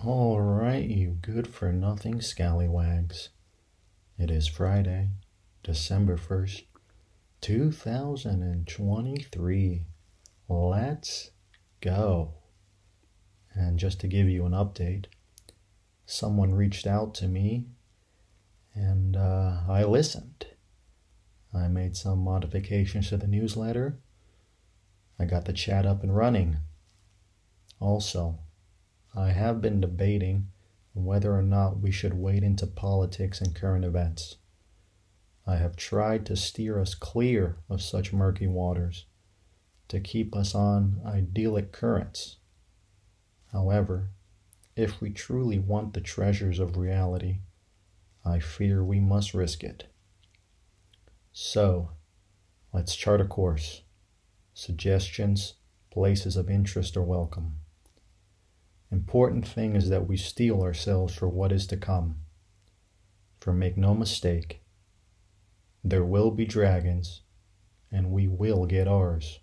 All right, you good for nothing scallywags. It is Friday, December 1st, 2023. Let's go. And just to give you an update, someone reached out to me and uh, I listened. I made some modifications to the newsletter. I got the chat up and running. Also, I have been debating whether or not we should wade into politics and current events. I have tried to steer us clear of such murky waters, to keep us on idyllic currents. However, if we truly want the treasures of reality, I fear we must risk it. So, let's chart a course. Suggestions, places of interest are welcome. Important thing is that we steel ourselves for what is to come. For make no mistake, there will be dragons, and we will get ours.